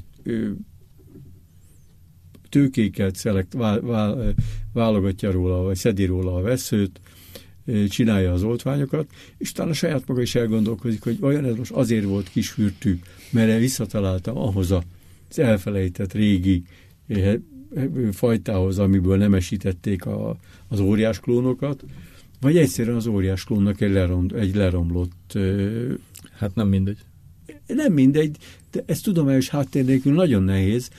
tőkéket szelekt, vál, vál, válogatja róla, vagy szedi róla a veszőt, csinálja az oltványokat, és talán a saját maga is elgondolkozik, hogy olyan ez most azért volt kisfürtű, mert visszataláltam ahhoz az elfelejtett régi fajtához, amiből nemesítették a, az óriás klónokat, vagy egyszerűen az óriás klónnak egy, lerom, egy leromlott... Hát nem mindegy. Nem mindegy, de ez tudományos háttér nélkül nagyon nehéz.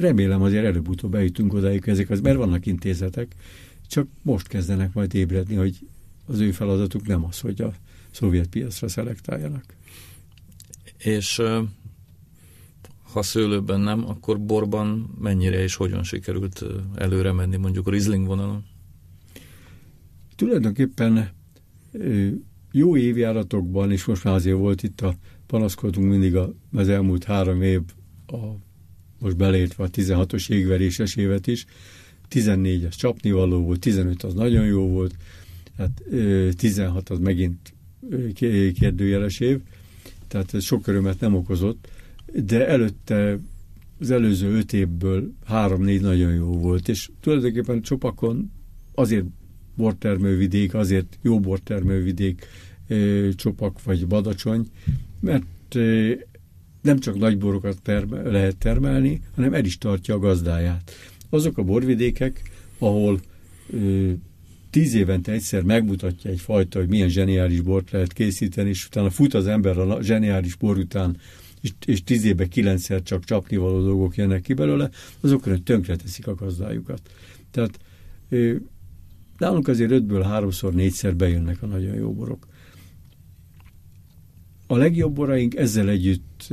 Remélem azért előbb-utóbb eljutunk odáig ezek az, mert vannak intézetek, csak most kezdenek majd ébredni, hogy az ő feladatuk nem az, hogy a szovjet piacra szelektáljanak. És ha szőlőben nem, akkor borban mennyire és hogyan sikerült előre menni mondjuk a Riesling vonalon? Tulajdonképpen jó évjáratokban, és most már azért volt itt a panaszkodunk mindig a, az elmúlt három év, a, most beleértve a 16-os égveréses évet is, 14-es csapnivaló volt, 15 az nagyon jó volt, hát 16 az megint kérdőjeles év, tehát ez sok örömet nem okozott, de előtte az előző öt évből három-négy nagyon jó volt, és tulajdonképpen Csopakon azért bortermővidék, azért jó bortermővidék Csopak vagy Badacsony, mert nem csak nagy borokat terme, lehet termelni, hanem el is tartja a gazdáját. Azok a borvidékek, ahol ö, tíz évente egyszer megmutatja egy fajta, hogy milyen zseniális bort lehet készíteni, és utána fut az ember a zseniális bor után, és, és tíz évben kilencszer csak csapnivaló dolgok jönnek ki belőle, azokra tönkreteszik a gazdájukat. Tehát nálunk azért ötből háromszor, négyszer bejönnek a nagyon jó borok. A legjobb boraink ezzel együtt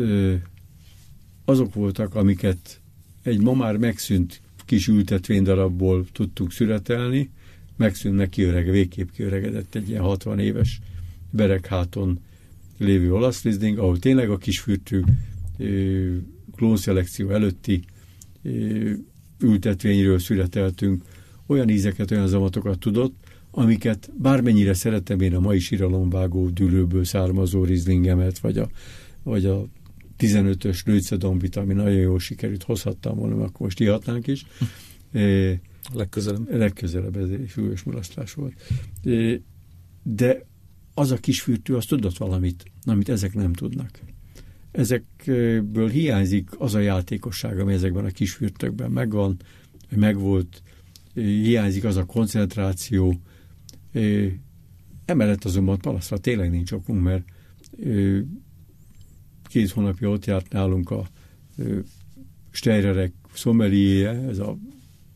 azok voltak, amiket egy ma már megszűnt kis ültetvénydarabból tudtuk szüretelni, megszűnnek kiöreg, végképp kiöregedett egy ilyen 60 éves beregháton lévő olasz lizding, ahol tényleg a kisfürtő klónszelekció előtti ültetvényről születeltünk, olyan ízeket, olyan zamatokat tudott, amiket bármennyire szeretem én a mai síralomvágó dűlőből származó rizlingemet, vagy a, vagy a 15-ös lőcedombit, ami nagyon jól sikerült, hozhattam volna, akkor most ihatnánk is. Legközelebb. Legközelebb ez egy súlyos mulasztás volt. De az a kis fürtő, az tudott valamit, amit ezek nem tudnak. Ezekből hiányzik az a játékosság, ami ezekben a kis fürtökben megvan, megvolt, hiányzik az a koncentráció. Emellett azonban palaszra tényleg nincs okunk, mert két hónapja ott járt nálunk a Steirerek szomeliéje, ez a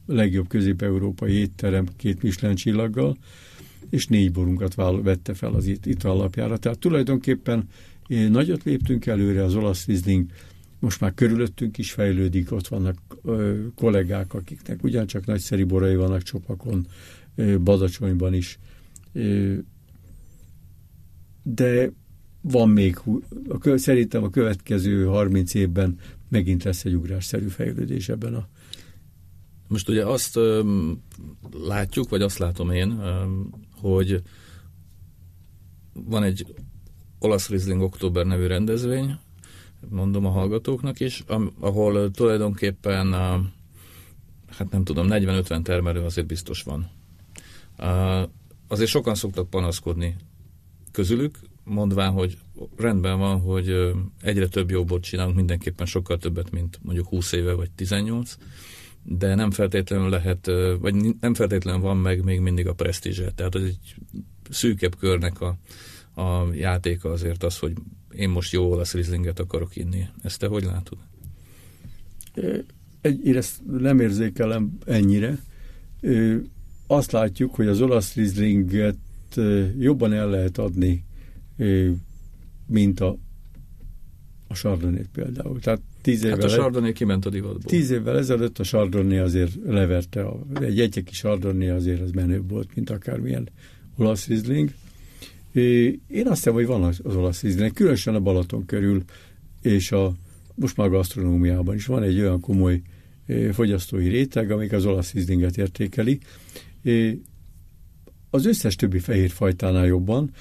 legjobb közép-európai étterem két Michelin csillaggal, és négy borunkat vette fel az itt alapjára. Tehát tulajdonképpen nagyot léptünk előre, az olasz Riesling most már körülöttünk is fejlődik, ott vannak ö, kollégák, akiknek ugyancsak nagyszerű borai vannak Csopakon, Badacsonyban is. De van még, szerintem a következő 30 évben megint lesz egy ugrásszerű fejlődés ebben a most ugye azt látjuk, vagy azt látom én, hogy van egy olasz Riesling Október nevű rendezvény, mondom a hallgatóknak is, ahol tulajdonképpen hát nem tudom, 40-50 termelő azért biztos van. Azért sokan szoktak panaszkodni közülük, mondván, hogy rendben van, hogy egyre több jó bot csinálunk, mindenképpen sokkal többet, mint mondjuk 20 éve vagy 18, de nem feltétlenül lehet, vagy nem feltétlenül van meg még mindig a presztízse. Tehát az egy szűkebb körnek a, a játéka azért az, hogy én most jó olasz rizlinget akarok inni. Ezt te hogy látod? Egy, én ezt nem érzékelem ennyire. Azt látjuk, hogy az olasz rizlinget jobban el lehet adni, mint a, a sardonnét például. Tehát tíz évvel, hát a sardonnay kiment a divatból. Tíz évvel ezelőtt a sardonnay azért leverte, a, egy egyeki sardonnay azért az menőbb volt, mint akármilyen olasz rizling. Én azt hiszem, hogy van az, olasz ízlének, különösen a Balaton körül, és a, most már a gasztronómiában is van egy olyan komoly fogyasztói réteg, amik az olasz ízlinget értékeli. Az összes többi fehér fajtánál jobban.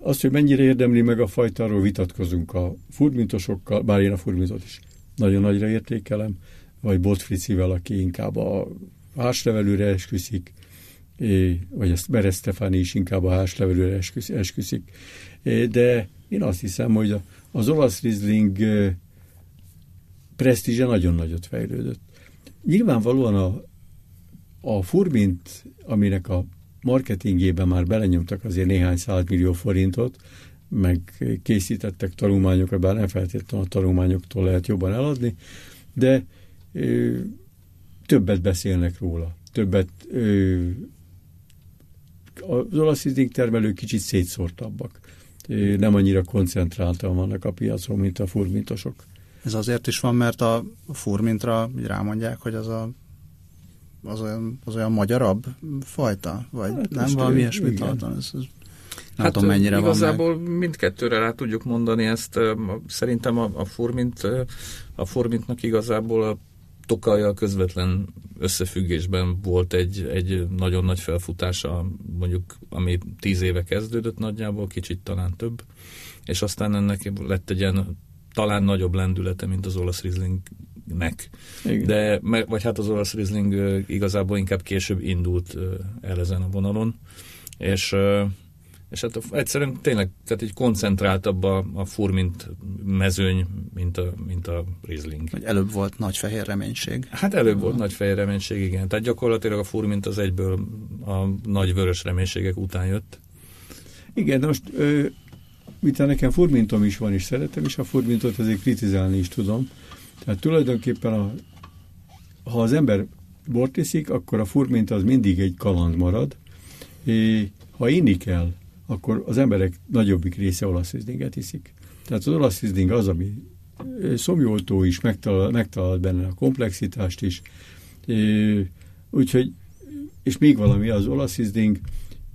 Azt, hogy mennyire érdemli meg a fajta, vitatkozunk a furmintosokkal, bár én a furmintot is nagyon nagyra értékelem, vagy Botfricivel, aki inkább a háslevelőre esküszik, vagy ezt Beres Stefani is inkább a házlevelőre esküszik. De én azt hiszem, hogy az olasz Riesling presztízse nagyon nagyot fejlődött. Nyilvánvalóan a, a Furmint, aminek a marketingében már belenyomtak azért néhány millió forintot, meg készítettek tanulmányokat, bár nem feltétlenül a tanulmányoktól lehet jobban eladni, de ö, többet beszélnek róla, többet ö, az olasz termelők kicsit szétszórtabbak. Nem annyira koncentráltan vannak a piacon, mint a furmintosok. Ez azért is van, mert a furmintra rámondják, hogy az a az olyan, az olyan magyarabb fajta? Vagy hát nem valami ilyesmit hallottam? Ez, ez, nem hát tudom, mennyire igazából van meg. mindkettőre rá tudjuk mondani ezt. Szerintem a, a, furmint, a furmintnak igazából a Tokajjal közvetlen összefüggésben volt egy, egy nagyon nagy felfutása, mondjuk ami tíz éve kezdődött nagyjából, kicsit talán több, és aztán ennek lett egy ilyen talán nagyobb lendülete, mint az olasz Rieslingnek. Igen. De, vagy hát az olasz Riesling igazából inkább később indult el ezen a vonalon, és és hát egyszerűen tényleg tehát egy koncentráltabb a, a furmint mezőny, mint a, mint a Riesling. Vagy előbb volt nagy fehér reménység. Hát előbb volt nagy fehér reménység, igen. Tehát gyakorlatilag a furmint az egyből a nagy vörös reménységek után jött. Igen, most ö, mint nekem furmintom is van, és szeretem, és a furmintot azért kritizálni is tudom. Tehát tulajdonképpen, a, ha az ember bort iszik, akkor a furmint az mindig egy kaland marad, és ha inni kell, akkor az emberek nagyobbik része olasz iszik. Tehát az olasz az, ami szomjoltó is, megtalál, megtalál benne a komplexitást is. Úgyhogy, és még valami, az olasz izding,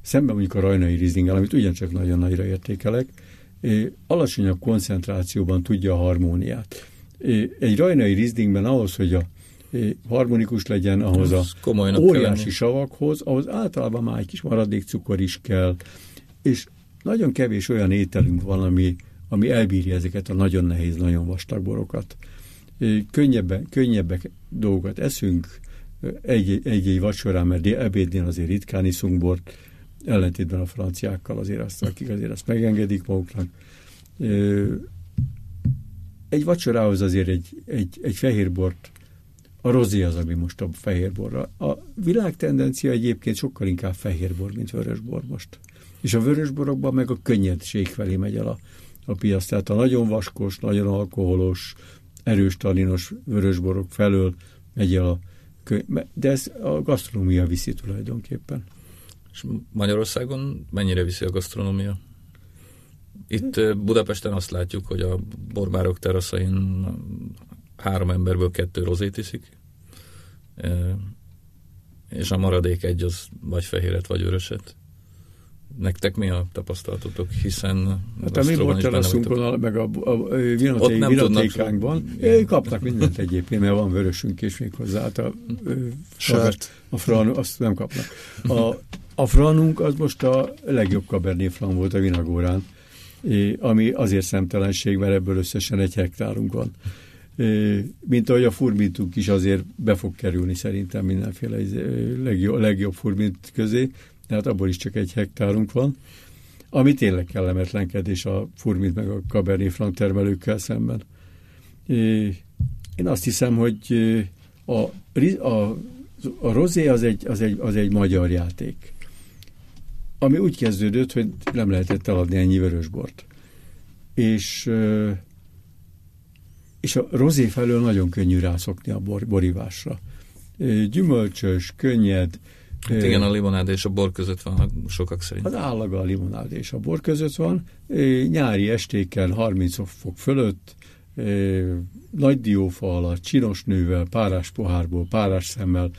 szemben mondjuk a rajnai rizlinggel, amit ugyancsak nagyon nagyra értékelek, alacsonyabb koncentrációban tudja a harmóniát. Egy rajnai rizlingben ahhoz, hogy a harmonikus legyen, ahhoz a óriási savakhoz, ahhoz általában már egy kis maradék cukor is kell, és nagyon kevés olyan ételünk van, ami, ami elbírja ezeket a nagyon nehéz, nagyon vastag borokat. Könnyebben, könnyebbek dolgokat eszünk, egy-egy vacsorán, mert ebédnél azért ritkán iszunk bort, ellentétben a franciákkal azért azt, akik azért azt megengedik maguknak. Egy vacsorához azért egy, egy, egy fehér bort, a rozé az, ami most a fehér borra. A világ tendencia egyébként sokkal inkább fehér bor, mint vörös bor most. És a vörös borokban meg a könnyedség felé megy el a, a piac. Tehát a nagyon vaskos, nagyon alkoholos, erős taninos vörösborok felől megy el a de ez a gasztronómia viszi tulajdonképpen. És Magyarországon mennyire viszi a gasztronómia? Itt Budapesten azt látjuk, hogy a borbárok teraszain három emberből kettő rozét iszik, és a maradék egy az vagy fehéret, vagy vöröset. Nektek mi a tapasztalatotok, hiszen hát a mi borteraszunkon, meg a, a, a vinatékánkban kaptak mindent egyébként, mert van vörösünk is még hozzá. Hát a, a, a, a fran, azt nem kapnak. A, a franunk az most a legjobb Cabernet Franc volt a Vinagórán, ami azért szemtelenség, mert ebből összesen egy hektárunk van. Mint ahogy a furmintunk is azért be fog kerülni szerintem mindenféle legjobb, legjobb furmint közé, tehát abból is csak egy hektárunk van, ami tényleg kellemetlenkedés a furmint meg a Cabernet Franc termelőkkel szemben. Én azt hiszem, hogy a, a, a rozé az egy, az, egy, az egy magyar játék ami úgy kezdődött, hogy nem lehetett eladni ennyi vörösbort. És, és a rozé felől nagyon könnyű rászokni a bor, borívásra. Gyümölcsös, könnyed. Hát igen, a limonád és a bor között van sokak szerint. Az állaga a limonád és a bor között van. Nyári estéken 30 fok fölött, nagy diófa alatt, csinos nővel, párás pohárból, párás szemmel,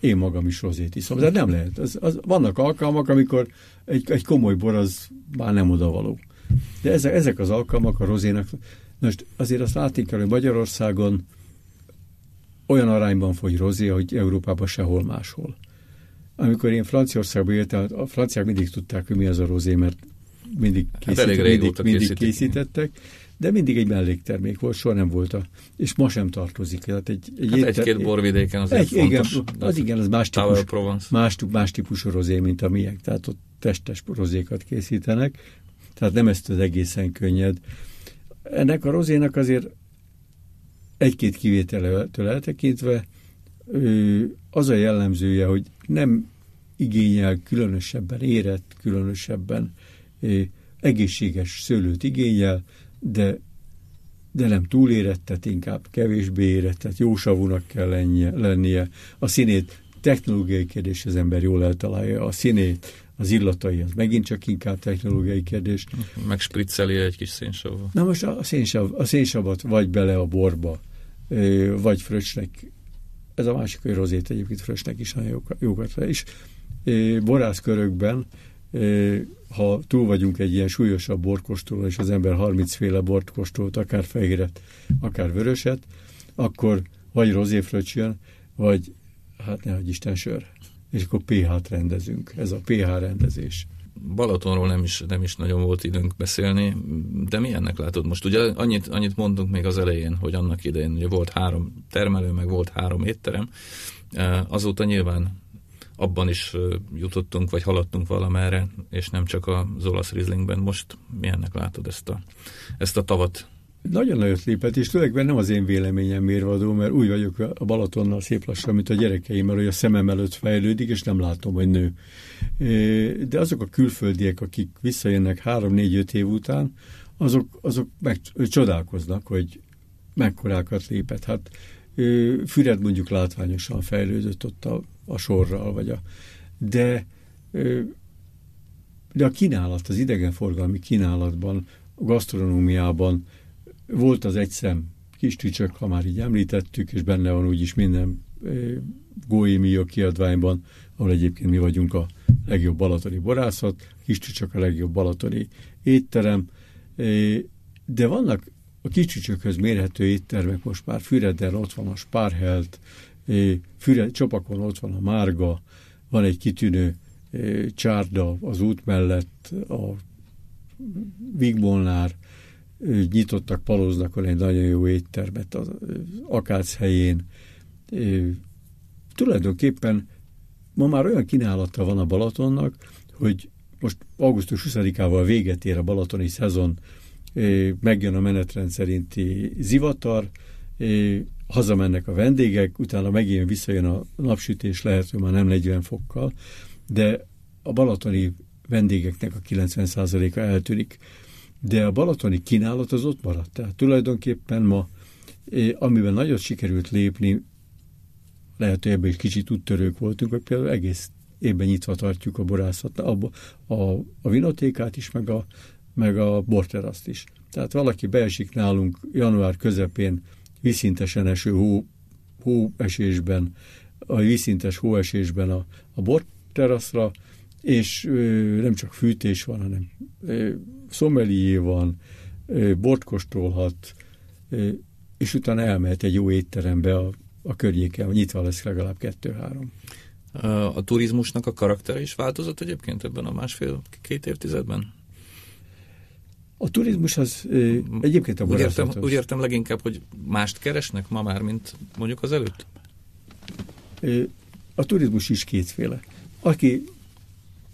én magam is rozét iszom. De nem lehet. Az, az, vannak alkalmak, amikor egy, egy komoly bor az már nem odavaló. De ezek, ezek az alkalmak a rozénak, most azért azt látni kell, hogy Magyarországon olyan arányban fogy rozé, hogy Európában sehol máshol. Amikor én Franciaországban éltem, a franciák mindig tudták, hogy mi az a rozé, mert mindig, készít, hát mindig, mindig készítettek de mindig egy melléktermék volt, soha nem volt a, és ma sem tartozik. Tehát egy, egy, hát egy-két borvidéken azért egy, fontos. Igen, az igen, az más típus, más, más típusú rozé, mint a miénk, tehát ott testes rozékat készítenek, tehát nem ezt az egészen könnyed. Ennek a rozénak azért egy-két kivételtől eltekintve az a jellemzője, hogy nem igényel különösebben érett, különösebben egészséges szőlőt igényel, de, de nem túlérettet, inkább kevésbé érettet, jó savúnak kell lennie, lennie. A színét technológiai kérdés, az ember jól eltalálja a színét, az illatai, az megint csak inkább technológiai kérdés. Megspricceli egy kis szénsav. Na most a, szénsav, a szénsavat vagy bele a borba, vagy fröcsnek, ez a másik, hogy rozét egyébként fröcsnek is nagyon jókat, jókat is. Borászkörökben ha túl vagyunk egy ilyen súlyosabb borkostoló, és az ember 30 féle bort kostolt, akár fehéret, akár vöröset, akkor vagy rozéfröcs jön, vagy hát nehogy Isten sör. És akkor pH-t rendezünk. Ez a pH rendezés. Balatonról nem is, nem is nagyon volt időnk beszélni, de milyennek látod most? Ugye annyit, annyit mondtunk még az elején, hogy annak idején ugye volt három termelő, meg volt három étterem, azóta nyilván abban is jutottunk, vagy haladtunk valamerre, és nem csak az olasz rizlingben. Most milyennek látod ezt a, ezt a tavat? nagyon nagyot lépett, és tulajdonképpen nem az én véleményem mérvadó, mert úgy vagyok a Balatonnal szép lassan, mint a gyerekeim, mert hogy a szemem előtt fejlődik, és nem látom, hogy nő. De azok a külföldiek, akik visszajönnek három-négy-öt év után, azok, azok meg csodálkoznak, hogy mekkorákat lépett. Hát Füred mondjuk látványosan fejlődött ott a, a sorral, vagy a, de de a kínálat, az idegenforgalmi kínálatban, a gasztronómiában volt az egyszem kis tücsök, ha már így említettük, és benne van úgyis minden Gói kiadványban, ahol egyébként mi vagyunk a legjobb balatoni borászat, kis tücsök a legjobb balatoni étterem, de vannak a kicsücsökhöz mérhető éttermek most már Füreden ott van a Spárhelt, Füred, Csopakon ott van a Márga, van egy kitűnő csárda az út mellett, a Vigbolnár, nyitottak, paloznak egy nagyon jó éttermet az Akác helyén. Tulajdonképpen ma már olyan kínálata van a Balatonnak, hogy most augusztus 20-ával véget ér a balatoni szezon, megjön a menetrend szerinti zivatar, hazamennek a vendégek, utána megint visszajön a napsütés, lehet, hogy már nem 40 fokkal, de a balatoni vendégeknek a 90%-a eltűnik. De a balatoni kínálat az ott maradt. Tehát tulajdonképpen ma, amiben nagyot sikerült lépni, lehet, hogy ebben is kicsit úttörők voltunk, hogy például egész évben nyitva tartjuk a borászat, a, a, a vinotékát is, meg a, meg a borteraszt is. Tehát valaki beesik nálunk január közepén viszintesen eső hó, hóesésben, a viszintes hóesésben a, a borteraszra, és ö, nem csak fűtés van, hanem ö, szomelié van, ö, bort kóstolhat, ö, és utána elmehet egy jó étterembe a, a környéken, nyitva lesz legalább kettő-három. A turizmusnak a karaktere is változott egyébként ebben a másfél-két évtizedben? A turizmus az egyébként a úgy értem, úgy értem leginkább, hogy mást keresnek ma már, mint mondjuk az előtt? A turizmus is kétféle. Aki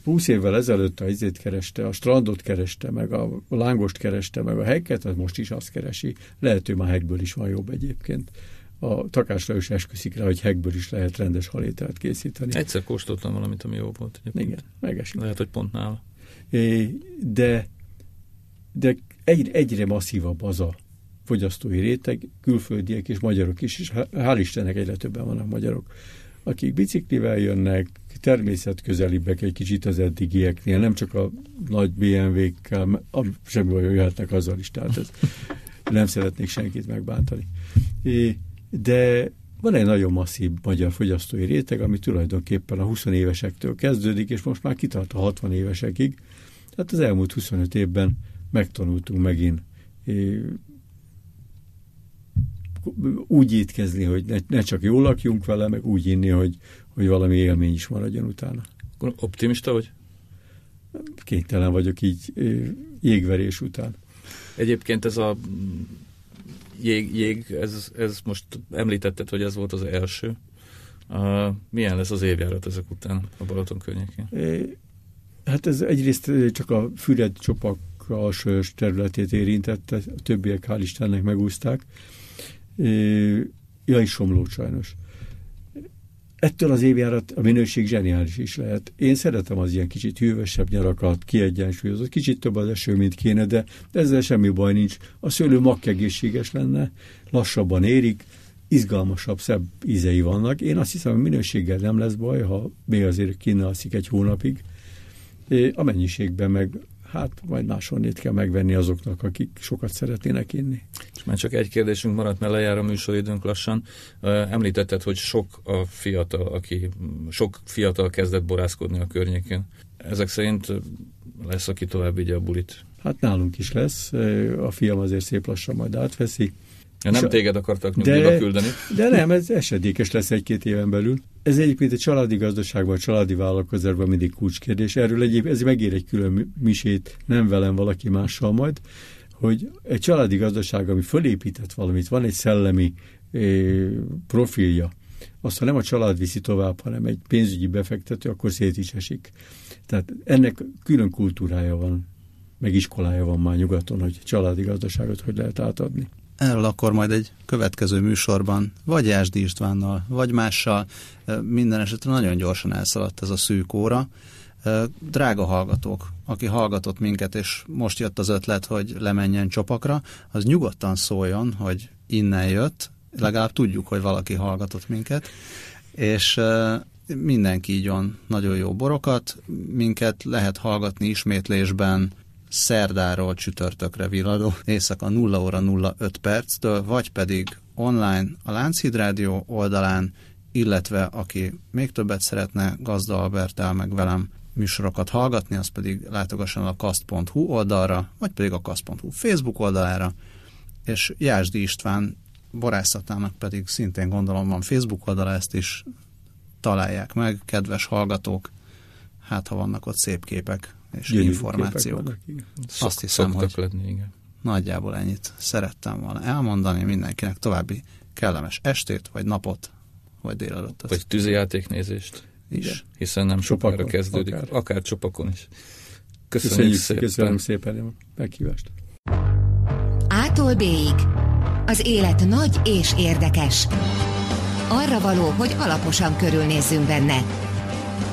20 évvel ezelőtt a izét kereste, a strandot kereste, meg a lángost kereste, meg a heket, az most is azt keresi. Lehet, hogy már hekből is van jobb egyébként. A takásra is esküszik rá, hogy hekből is lehet rendes halételt készíteni. Egyszer kóstoltam valamit, ami jó volt. Egyébként. Igen, megesik. Lehet, hogy pont nála. De, de egyre, egyre masszívabb az a fogyasztói réteg, külföldiek és magyarok is, és hál' Istennek egyre többen vannak magyarok, akik biciklivel jönnek, természetközelibbek egy kicsit az eddigieknél, nem csak a nagy BMW-kkel, semmi olyan jöhetnek azzal is, tehát ez, nem szeretnék senkit megbántani. De van egy nagyon masszív magyar fogyasztói réteg, ami tulajdonképpen a 20 évesektől kezdődik, és most már kitart a 60 évesekig. Tehát az elmúlt 25 évben megtanultunk megint úgy étkezni, hogy ne, ne csak jól lakjunk vele, meg úgy inni, hogy, hogy valami élmény is maradjon utána. Optimista vagy? Kénytelen vagyok így jégverés után. Egyébként ez a jég, jég ez, ez most említetted, hogy ez volt az első. Uh, milyen lesz az évjárat ezek után a Balaton környékén? Hát ez egyrészt csak a Füred csopak alsós területét érintette, a többiek hál' Istennek megúzták. Ja, is somló sajnos. Ettől az évjárat a minőség zseniális is lehet. Én szeretem az ilyen kicsit hűvösebb nyarakat, kiegyensúlyozott, kicsit több az eső, mint kéne, de ezzel semmi baj nincs. A szőlő egészséges lenne, lassabban érik, izgalmasabb, szebb ízei vannak. Én azt hiszem, a minőséggel nem lesz baj, ha még azért kínálszik egy hónapig. A mennyiségben meg hát majd máshonnét kell megvenni azoknak, akik sokat szeretnének inni. És már csak egy kérdésünk maradt, mert lejár a műsoridőnk lassan. Említetted, hogy sok a fiatal, aki sok fiatal kezdett borászkodni a környéken. Ezek szerint lesz, aki tovább vigye a bulit? Hát nálunk is lesz. A fiam azért szép lassan majd átveszi. Ja, nem téged akartak nyugdíjba de, küldeni. De nem, ez esedékes lesz egy-két éven belül. Ez egyébként egy családi gazdaságban, családi vállalkozásban mindig kulcskérdés. Erről egyébként ez megér egy külön misét, nem velem, valaki mással majd, hogy egy családi gazdaság, ami fölépített valamit, van egy szellemi eh, profilja, azt ha nem a család viszi tovább, hanem egy pénzügyi befektető, akkor szét is esik. Tehát ennek külön kultúrája van meg iskolája van már nyugaton, hogy családi gazdaságot hogy lehet átadni. Erről akkor majd egy következő műsorban, vagy Jásdi Istvánnal, vagy mással, minden esetre nagyon gyorsan elszaladt ez a szűk óra. Drága hallgatók, aki hallgatott minket, és most jött az ötlet, hogy lemenjen csopakra, az nyugodtan szóljon, hogy innen jött, legalább tudjuk, hogy valaki hallgatott minket, és mindenki ígyon nagyon jó borokat, minket lehet hallgatni ismétlésben szerdáról csütörtökre villadó, éjszaka 0 óra 05 perctől, vagy pedig online a Lánchíd Rádió oldalán, illetve aki még többet szeretne Gazda Albertel meg velem műsorokat hallgatni, az pedig látogasson a kast.hu oldalra, vagy pedig a kast.hu Facebook oldalára, és Jásdi István borászatának pedig szintén gondolom van Facebook oldala, ezt is találják meg, kedves hallgatók, hát ha vannak ott szép képek és Gyönyörű információk. Vannak, Szok, Azt hiszem, hogy lenni, igen. nagyjából ennyit szerettem volna elmondani mindenkinek további kellemes estét, vagy napot, vagy délelőttet. Vagy tűzijátéknézést is. Igen. Hiszen nem sokára kezdődik, akár. akár csopakon is. Köszönjük, Köszönjük szépen. Köszönöm szépen a meghívást. Ától B-ig. Az élet nagy és érdekes. Arra való, hogy alaposan körülnézzünk benne.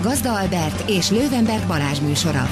Gazda Albert és Lővenberg Balázs műsora.